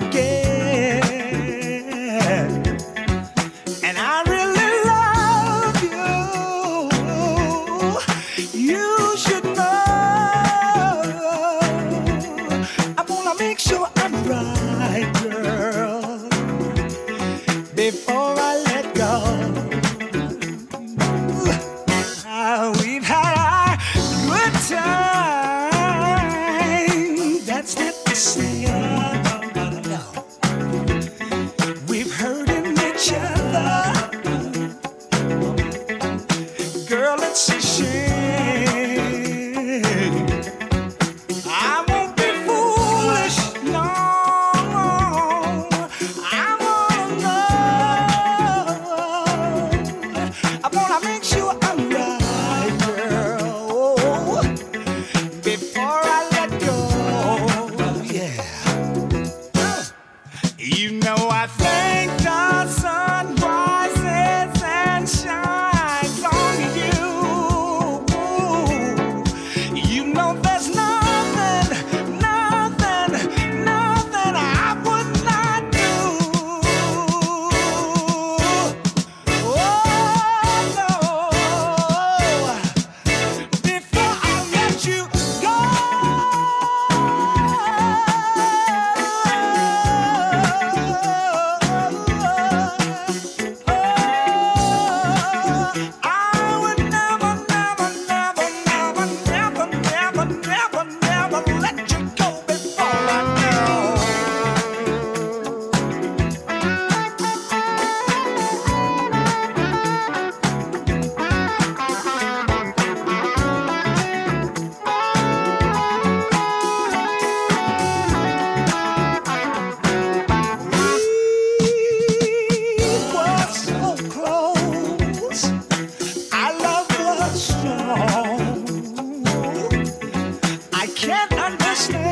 I stay.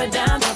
for down.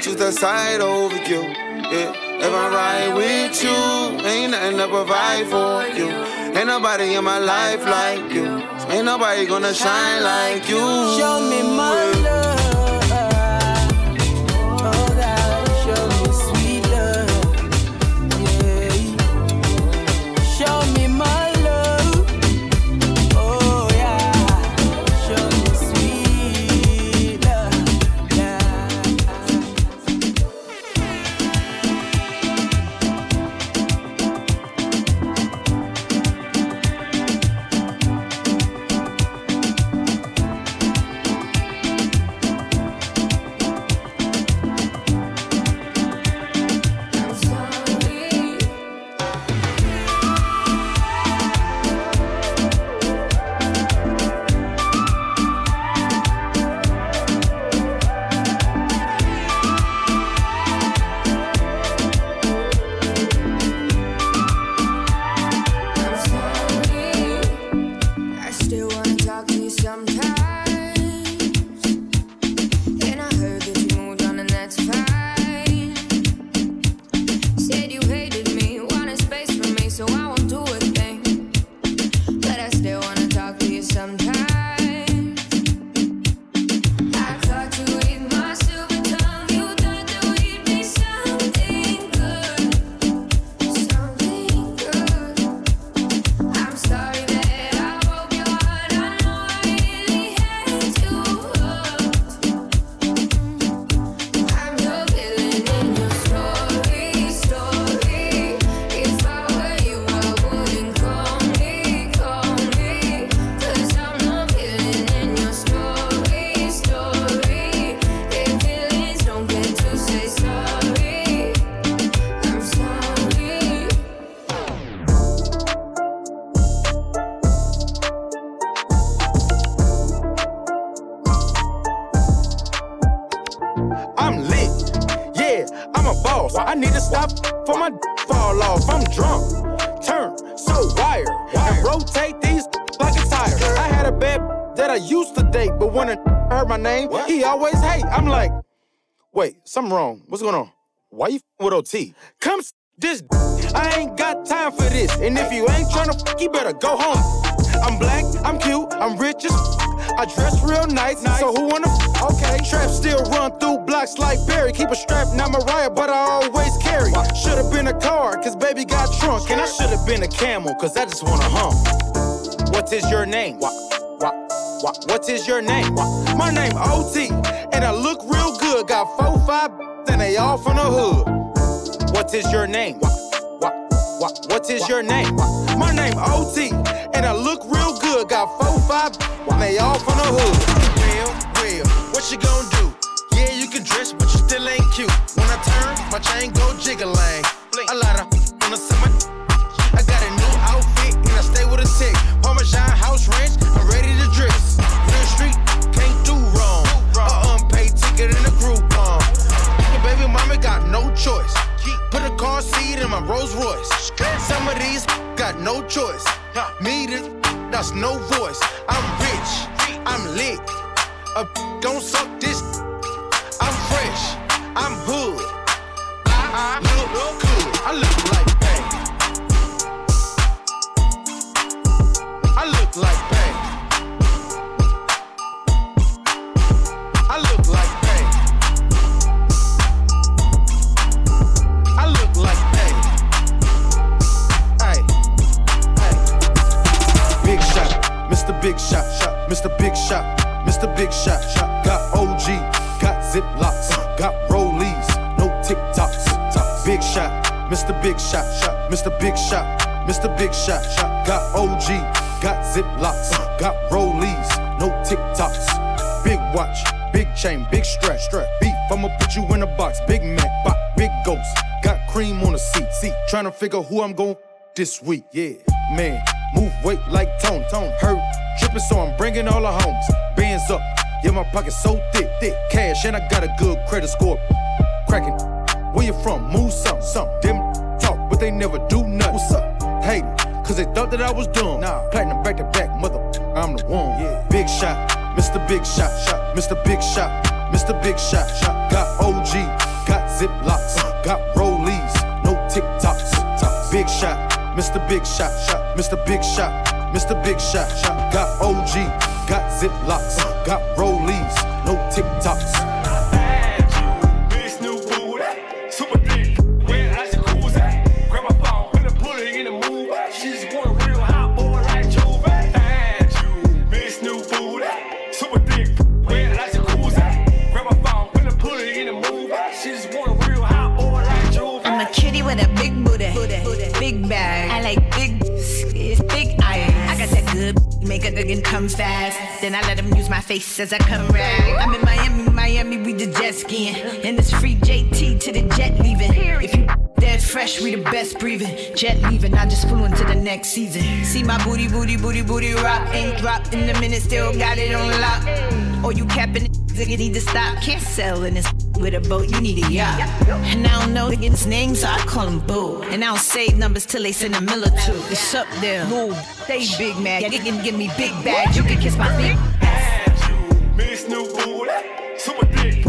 Choose the side over you. Yeah, if I ride with you, ain't nothing to provide for you. Ain't nobody in my life like you. Ain't nobody gonna shine like you. Show me my love. You sometimes. Lit. Yeah, I'm a boss. I need to stop for my fall off. I'm drunk. Turn so wired. And rotate these like a tire. I had a bad that I used to date, but when a heard my name, he always hate. I'm like, wait, something wrong. What's going on? Why you with OT? Come s- this. I ain't got time for this. And if you ain't tryna, f- you better go home. I'm black, I'm cute, I'm rich as f- I dress real nice, so who wanna f- Okay, trap still run through blocks like Barry. Keep a strap, not Mariah, but I always carry. Should've been a car, cause baby got trunk. And I should've been a camel, cause I just wanna hump. What is your name? What, what, what, is your name? What? My name OT, and I look real good. Got four, five, and they all from the hood. What is your name? What, what, what is your name? My name OT, and I look real good. Got four, five, and they all from the hood. What you gonna do? Yeah, you can dress, but you still ain't cute. When I turn, my chain go jiggling. A lot of on the summer. Big watch, big chain, big strap, strap. Beef, I'ma put you in a box. Big Mac, bop, big ghost. Got cream on the seat, seat. Tryna figure who I'm gon' this week. Yeah, man, move weight like Tone, Tone. Hurt, tripping, so I'm bringing all the homes. Bands up, yeah, my pocket so thick, thick. Cash, and I got a good credit score. Cracking, where you from? Move some, some. Them talk, but they never do nothing. What's up? Hate it, cause they thought that I was dumb. Nah. Platinum back to back, mother, I'm the one. Yeah. Big shot, Mr. Big Shot, shot, Mr. Big Shot, Mr. Big Shot, shot. Got OG, got Ziplocs, got Rollies, no TikToks. Big shot, Mr. Big Shot, shot, Mr. Big Shot, Mr. Big Shot, shot. Got OG, got Ziplocs, got Rollies, no TikToks. Kitty with a big booty, big bag. I like big, big eyes. I got that good, make a nigga come fast. Then I let him use my face as I come rag. I'm in Miami, Miami, we the jet skiing, and it's free JT to the jet leaving. If you dead fresh, we the best breathing. Jet leaving, I just flew into the next season. See my booty, booty, booty, booty rock. Ain't dropped in a minute, still got it on lock. Or you capping nigga need to stop. Can't sell in this with a boat, you need a yacht. And I don't know niggas' names, so I call them boo. And I don't save numbers till they send a mill or two. It's up there, little, they big mad. Yeah, they can give me big bags, you can kiss my ass. Miss new booty, super thick,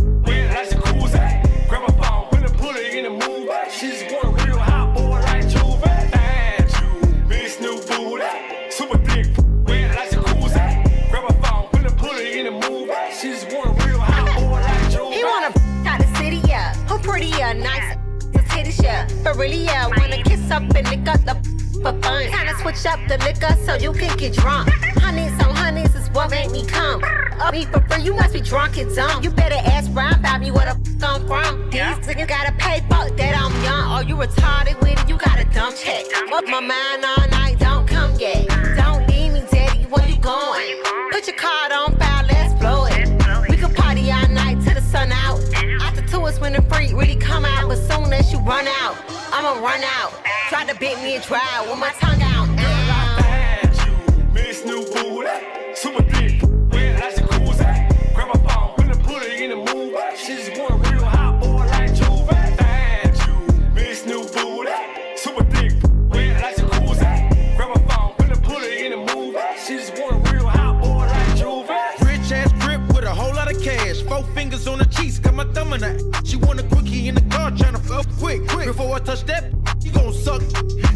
really, yeah, wanna kiss up and lick up the for fun. Kinda switch up the liquor so you can get drunk. Honeys on honeys is what made me come. Up me for free, you must be drunk and dumb. You better ask Brian about me where the f I'm from. These niggas gotta pay for that I'm young. Or you retarded with it, you got a dumb check. Up my mind all night, don't come yet. Don't leave me, daddy, where you going? Put your card on After two is when the freak really come out. But soon as you run out, I'ma run out. Try to bit me and try with my tongue out. And you, miss new booty, super thick, wet like jacuzzi. Grab my phone, put a pulley in the move. Eh? She just want a real hot boy like Juve. And you, miss new booty, super thick, wet like jacuzzi. Grab my phone, put a pulley in the move. Eh? She just want a real hot boy like Juve. Rich ass grip with a whole lot of cash. Four fingers on the cheeks, got my thumb in her. Fuck quick, quick. Before I touch that, you gon' suck.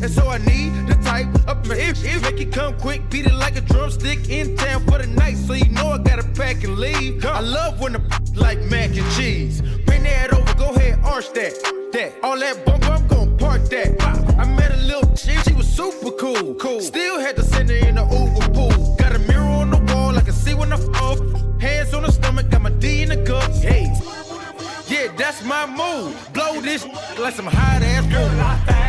And so I need the type up my hips, hips. Make it come quick, beat it like a drumstick in town for the night. So you know I gotta pack and leave. I love when the like mac and cheese. Bring that over, go ahead, arch that. That all that bump, I'm gon' park that. I met a little chick, she was super cool. Cool. Still Blow like some hot ass Girl,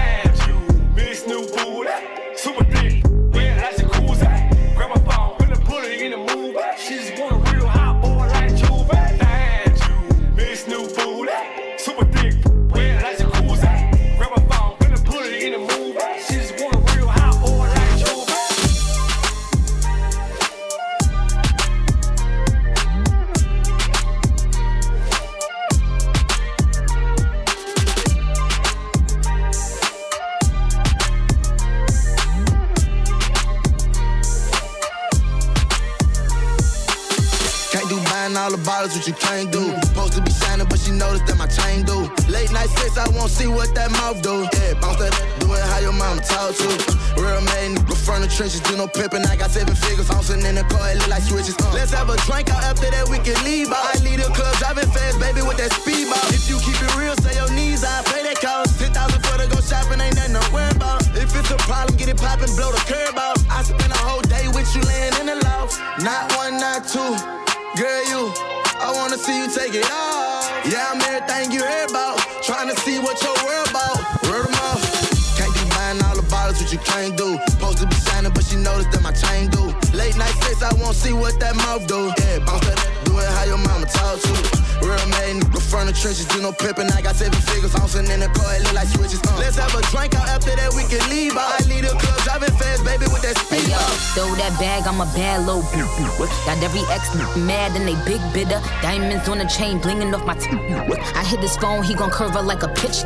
trenches, do no pimping. I got seven figures, I'm bouncing in the car, it look like switches. Uh. Let's have a drink out after that, we can leave. I lead the club, driving fast, baby, with that speed ball. If you keep it real, say your knees, I pay that cost. 10,000 for to go shopping, ain't nothing to worry about. If it's a problem, get it poppin', blow the curb out. I spend a whole day with you laying in the loft. Not one, not two. Girl, you, I wanna see you take it off. Yeah, I'm everything you heard about. Trying to see what your world about. Word 'em off. You can't do. Supposed to be shining, but she noticed that my chain do. Late night sex, I won't see what that mouth do. Yeah, bounce that, do it how your mama talk to. Real man, nigga from the trenches, do no pimping. I got seven figures, bouncing in the car, it look like switches. Uh. Let's have a drink out after that, we can leave out. I lead the club, driving fast, baby, with that speed up. throw that bag, I'm a bad little bitch. Got every ex mad and they big bitter. Diamonds on the chain, blinging off my teeth. I hit his phone, he gon' curve her like a pitch.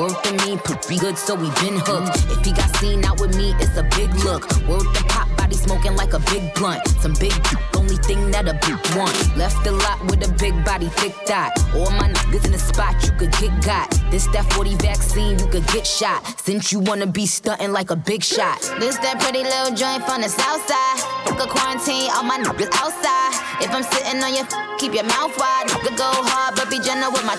Worth to me, pretty good, so we been hooked. If he got seen out with me, it's a big look. Worth the pop body smoking like a big blunt. Some big only thing that a big one. Left a lot with a big body, thick dot. All my niggas in the spot, you could get got. This that 40 vaccine, you could get shot. Since you wanna be stunting like a big shot. This that pretty little joint from the south side. Fuck a quarantine, all my niggas outside. If I'm sitting on your, f- keep your mouth wide. Nigga go hard, but be gentle with my.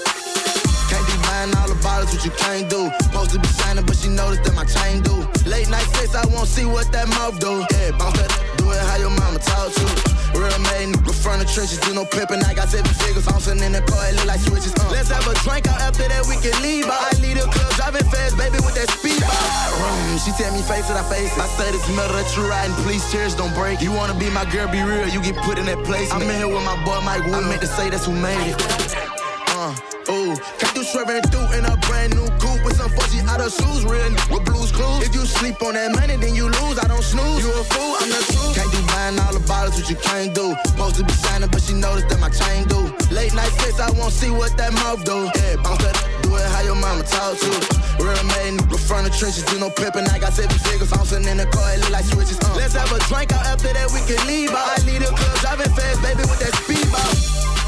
Can't be buying all the bottles, what you can't do. Supposed to be shining, but she noticed that my chain do. Late night sex, I won't see what that mouth do. Yeah, bounce that, do it how your mama taught you. Real made nigga from the trenches, do no pimping. I got seven figures, in the car, it look like switches. Uh. Let's have a drink out after that, we can leave. out. I lead the club, driving fast, baby, with that speed. Mm, she tell me face it, I face it. I say this metal that you riding, please cheers, don't break. You wanna be my girl, be real, you get put in that place. I'm in here with my boy Mike Wood. Meant to say that's who made it. Uh, ooh, got you swerving through in a brand new coupe some out of shoes, real with blues clues. If you sleep on that money, then you lose. I don't snooze. You a fool, I'm the truth. Can't do buying all the bottles, what you can't do. Supposed to be shining, but she noticed that my chain do. Late night sex, I won't see what that mouth do. Yeah, bounce that, do it how your mama talk to. Real made nigga from the trenches, do no pimping. I got seven figures, bouncing in the car, it look like switches. Uh. Let's have a drink out after that, we can leave out. I lead the club, driving fast, baby, with that speedball.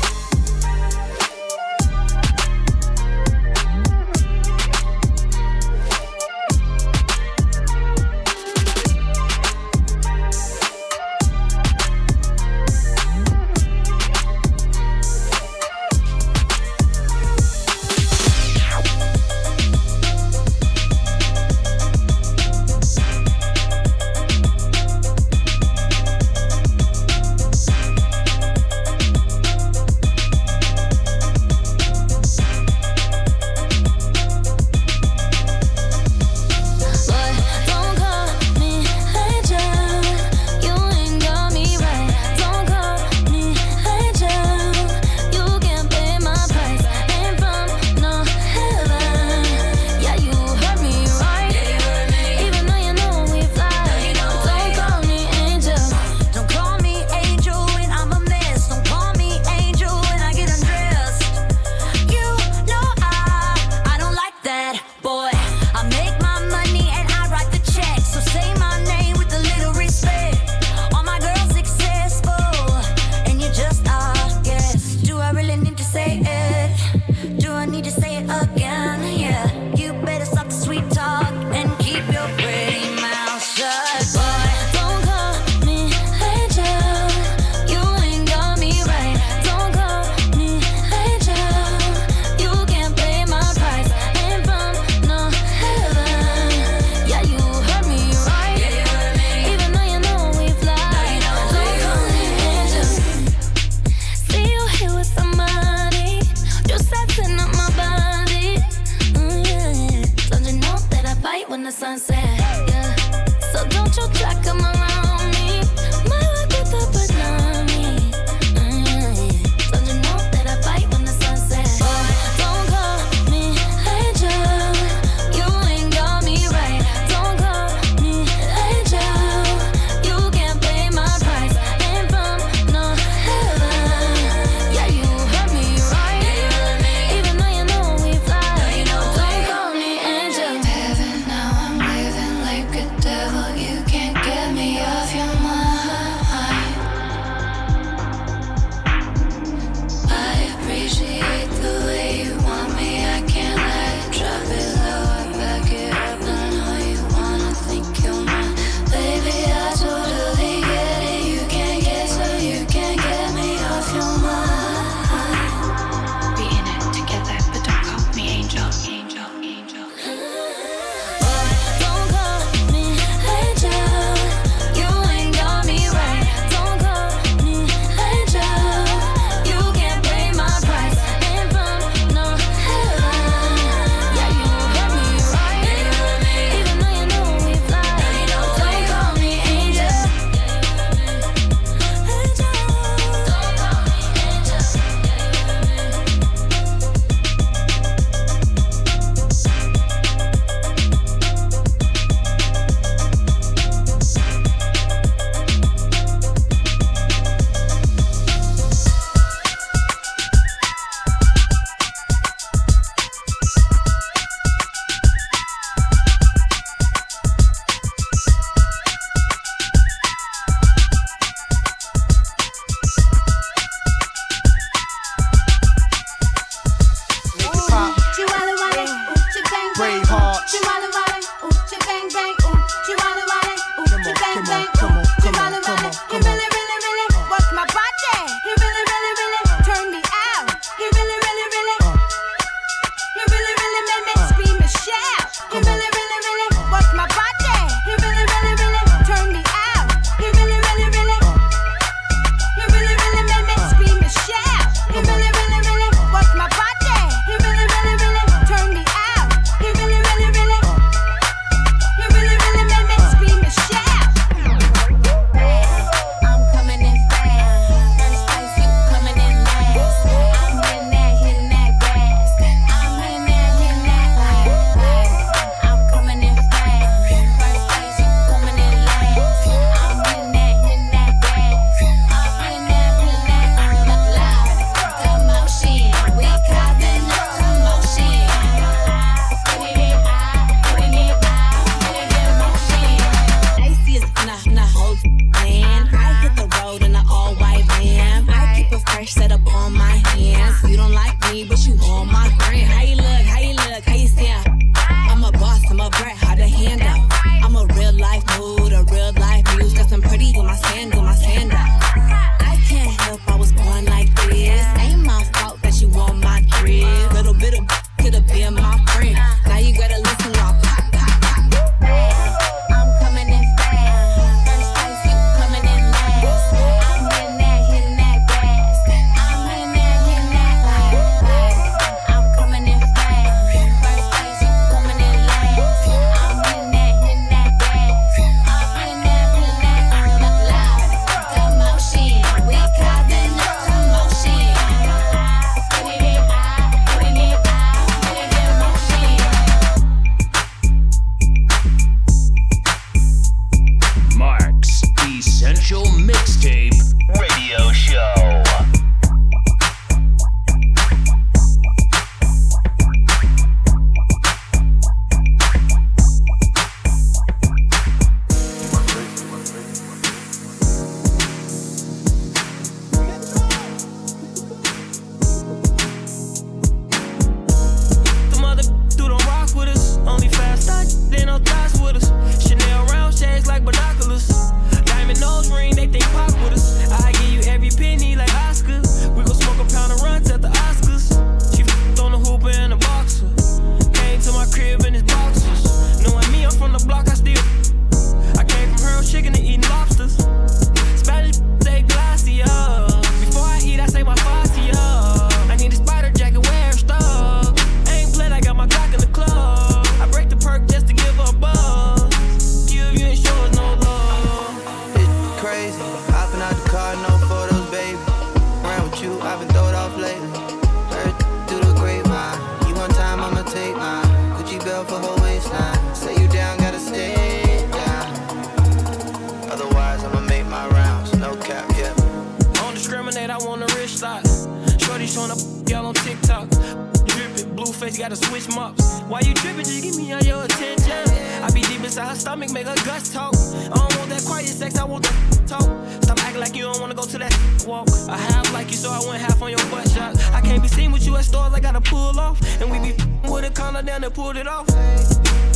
off. And we be with a collar down and pulled it off.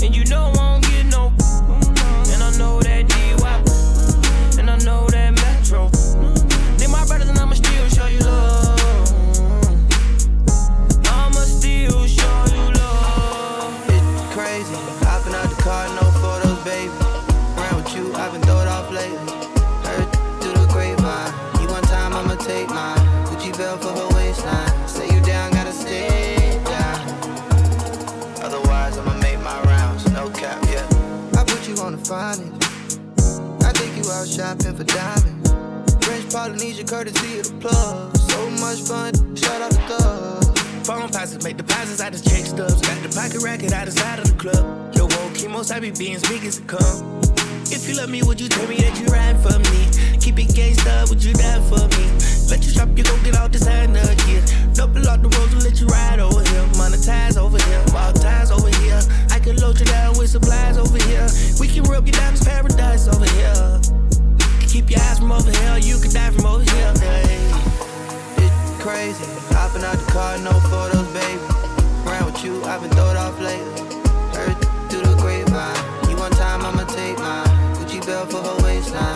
And you know I don't get no. Mm-hmm. And I know that DY. And I know that Metro. find it. I think you out shopping for diamonds. French Polynesia courtesy of the plug. So much fun, shout out to Thug. Phone passes, make deposits, I just check stubs. Got the pocket racket out the side of the club. Yo, old chemos, I be being big as it come. If you love me, would you tell me that you ride for me? big gay would you die for me? Let you shop, you gon' get all designer again. Double up the roads and let you ride over here. Monetize over here, all ties over here. I can load you down with supplies over here. We can rub you down paradise over here. Keep your eyes from over here, you can die from over here. Hey. It's crazy, hopping out the car, no photos, baby. Around with you, I've been throwed off lately. Heard through the grapevine, you one time I'ma take mine. Gucci belt for her waistline.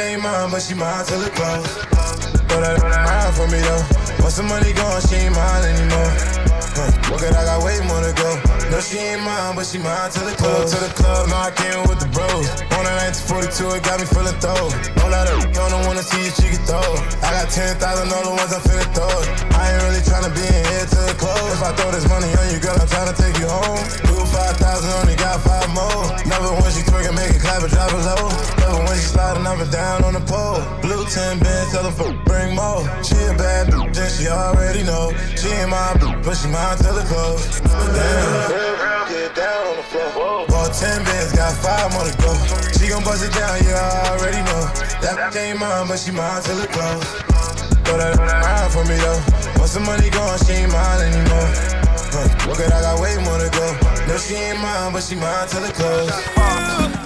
Ain't mine, but she mine till it close. Throw that around for me though. Once the money gone, she ain't mine anymore. Huh. Look at, I got way more to go. No, she ain't mine, but she mine to the club. to the club, now I came with the bros. On a 1942, it got me feeling throw. Roll out of don't wanna see if she can throw. I got 10,000 other ones I'm finna throw. I ain't really tryna be in here till it close. If I throw this money on you, girl, I'm tryna take you home. Do 5,000, only got five more. Never when she twerking, make it clap and drop it low. Never when she sliding up and down on the pole. Blue 10 bands, tell them for bring more. She a bad bitch, she already know. She ain't my bitch, but she mine till it close. Damn. Get down on the floor. Bought 10 bands, got five more to go. She gon' bust it down, yeah, I already know. That bitch ain't mine, but she mine till it close. Throw that around for me though. Once the money gone, she ain't mine anymore. Huh. Look at, I got way more to go. No, she ain't mine, but she mine till it close.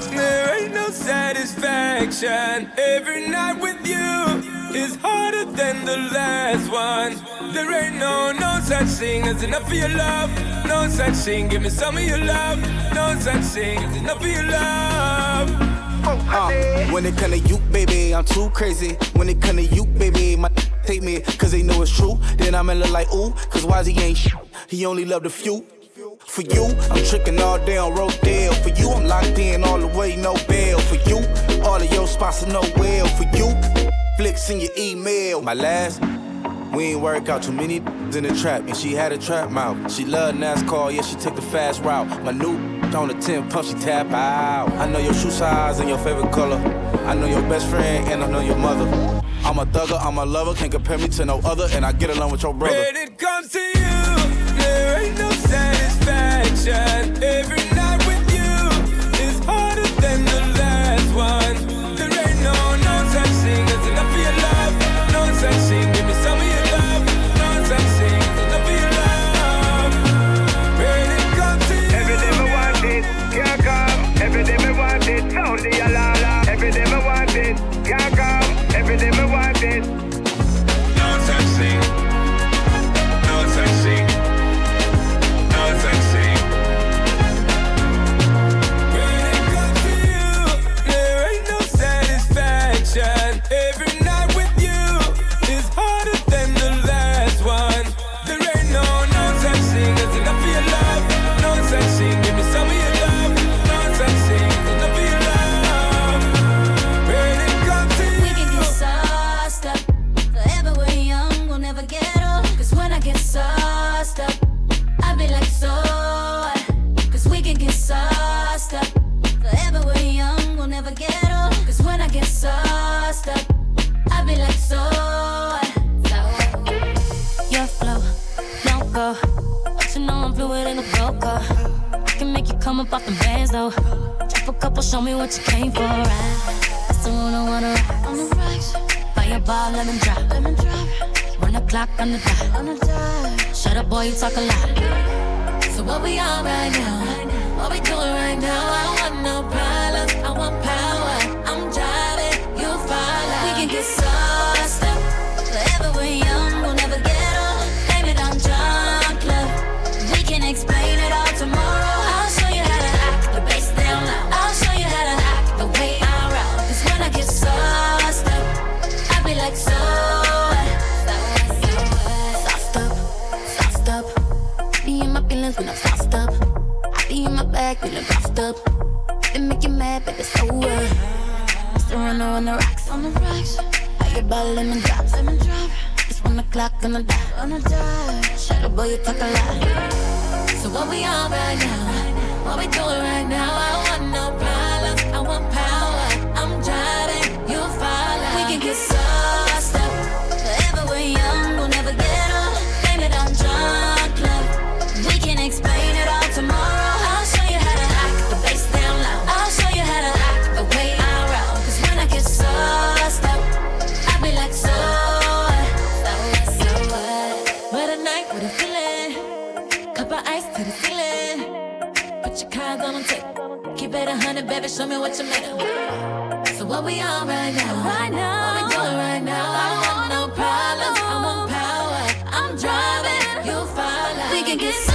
There ain't no satisfaction. Every night with you is harder than the last one. There ain't no, no such thing as enough of your love. No such thing, give me some of your love. No such thing as enough of your love. Uh, when it come to you, baby, I'm too crazy. When it come to you, baby, my take me, cause they know it's true. Then I'ma look like, ooh, cause why he ain't sh- He only loved a few. For you, I'm tricking all day on Rodale. For you, I'm locked in all the way, no bail. For you, all of your spots are no well. For you, flicks in your email. My last, we ain't work out too many in the trap, and she had a trap mouth. She loved NASCAR, yeah, she took the fast route. My new on the 10 pump, she tap out. I know your shoe size and your favorite color. I know your best friend, and I know your mother. I'm a thugger, I'm a lover, can't compare me to no other, and I get along with your brother. When it comes to you, can make you come up off the bands though. Drop a couple, show me what you came for. I, I still wanna wanna ride on the rocks. Fireball, let them drop. Let them drop. One o'clock on the dot. On the dot. Shut up, boy, you talk a lot. So what we on right now? What we doing right now? I don't want no problems. I want power. by lemon drop. Lemon drop. It's one o'clock on the dot. On the dot. Shadow boy, you talk a lot. So what we on right now? What we doing right now? it a hundred, baby, show me what you made of. So what we on right now? Right now. What we doing right now? I don't want no problems. I want power. I'm driving. You follow. We can get.